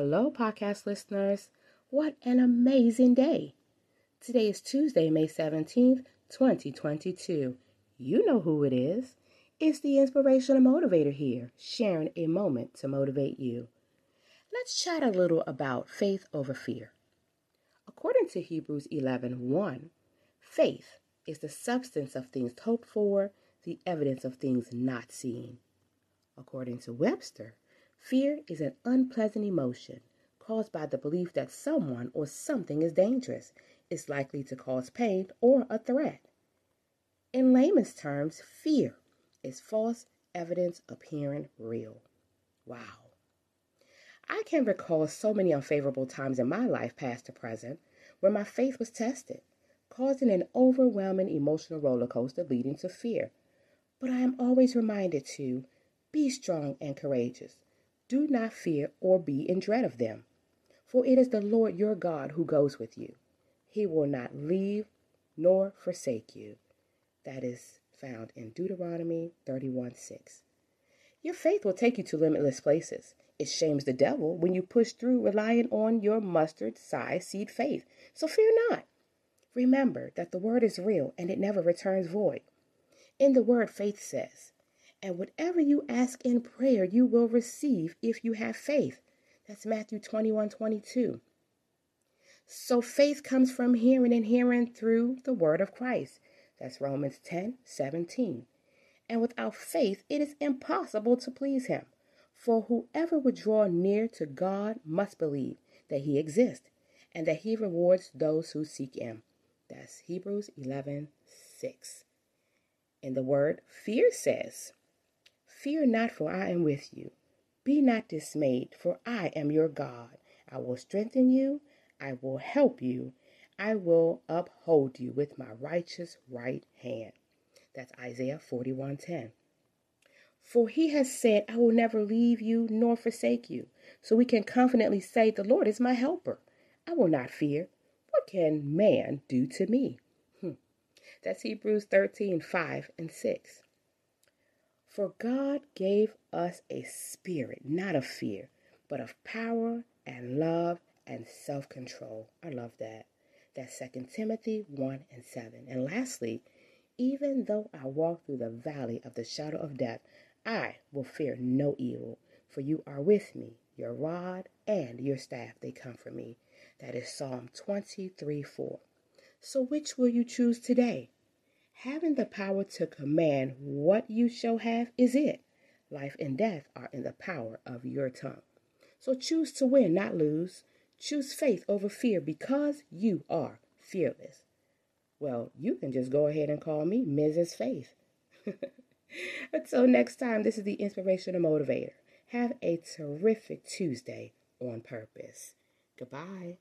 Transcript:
Hello, podcast listeners. What an amazing day! Today is Tuesday, May 17th, 2022. You know who it is. It's the inspirational motivator here, sharing a moment to motivate you. Let's chat a little about faith over fear. According to Hebrews 11 1, faith is the substance of things hoped for, the evidence of things not seen. According to Webster, fear is an unpleasant emotion caused by the belief that someone or something is dangerous, is likely to cause pain, or a threat. In layman's terms, fear is false evidence appearing real. Wow. I can recall so many unfavorable times in my life, past to present, where my faith was tested, causing an overwhelming emotional roller coaster leading to fear. But I am always reminded to be strong and courageous. Do not fear or be in dread of them. For it is the Lord your God who goes with you. He will not leave nor forsake you. That is found in Deuteronomy 31 6. Your faith will take you to limitless places. It shames the devil when you push through relying on your mustard size seed faith. So fear not. Remember that the word is real and it never returns void. In the word, faith says, And whatever you ask in prayer, you will receive if you have faith. That's Matthew 21 22. So faith comes from hearing and hearing through the word of Christ. That's Romans 10 17. And without faith, it is impossible to please him. For whoever would draw near to God must believe that he exists and that he rewards those who seek him. That's Hebrews 11 6. In the word, fear says, Fear not, for I am with you. Be not dismayed, for I am your God. I will strengthen you, I will help you, I will uphold you with my righteous right hand. That's Isaiah 41:10. For he has said, I will never leave you nor forsake you. So we can confidently say, The Lord is my helper. I will not fear. What can man do to me? Hmm. That's Hebrews 13 5 and 6. For God gave us a spirit, not of fear, but of power and love and self control. I love that. That's 2 Timothy 1 and 7. And lastly, even though I walk through the valley of the shadow of death, I will fear no evil, for you are with me. Your rod and your staff, they comfort me. That is Psalm 23 4. So, which will you choose today? Having the power to command what you shall have is it. Life and death are in the power of your tongue. So choose to win, not lose. Choose faith over fear because you are fearless. Well, you can just go ahead and call me Mrs. Faith. Until next time, this is the Inspirational Motivator. Have a terrific Tuesday on purpose. Goodbye.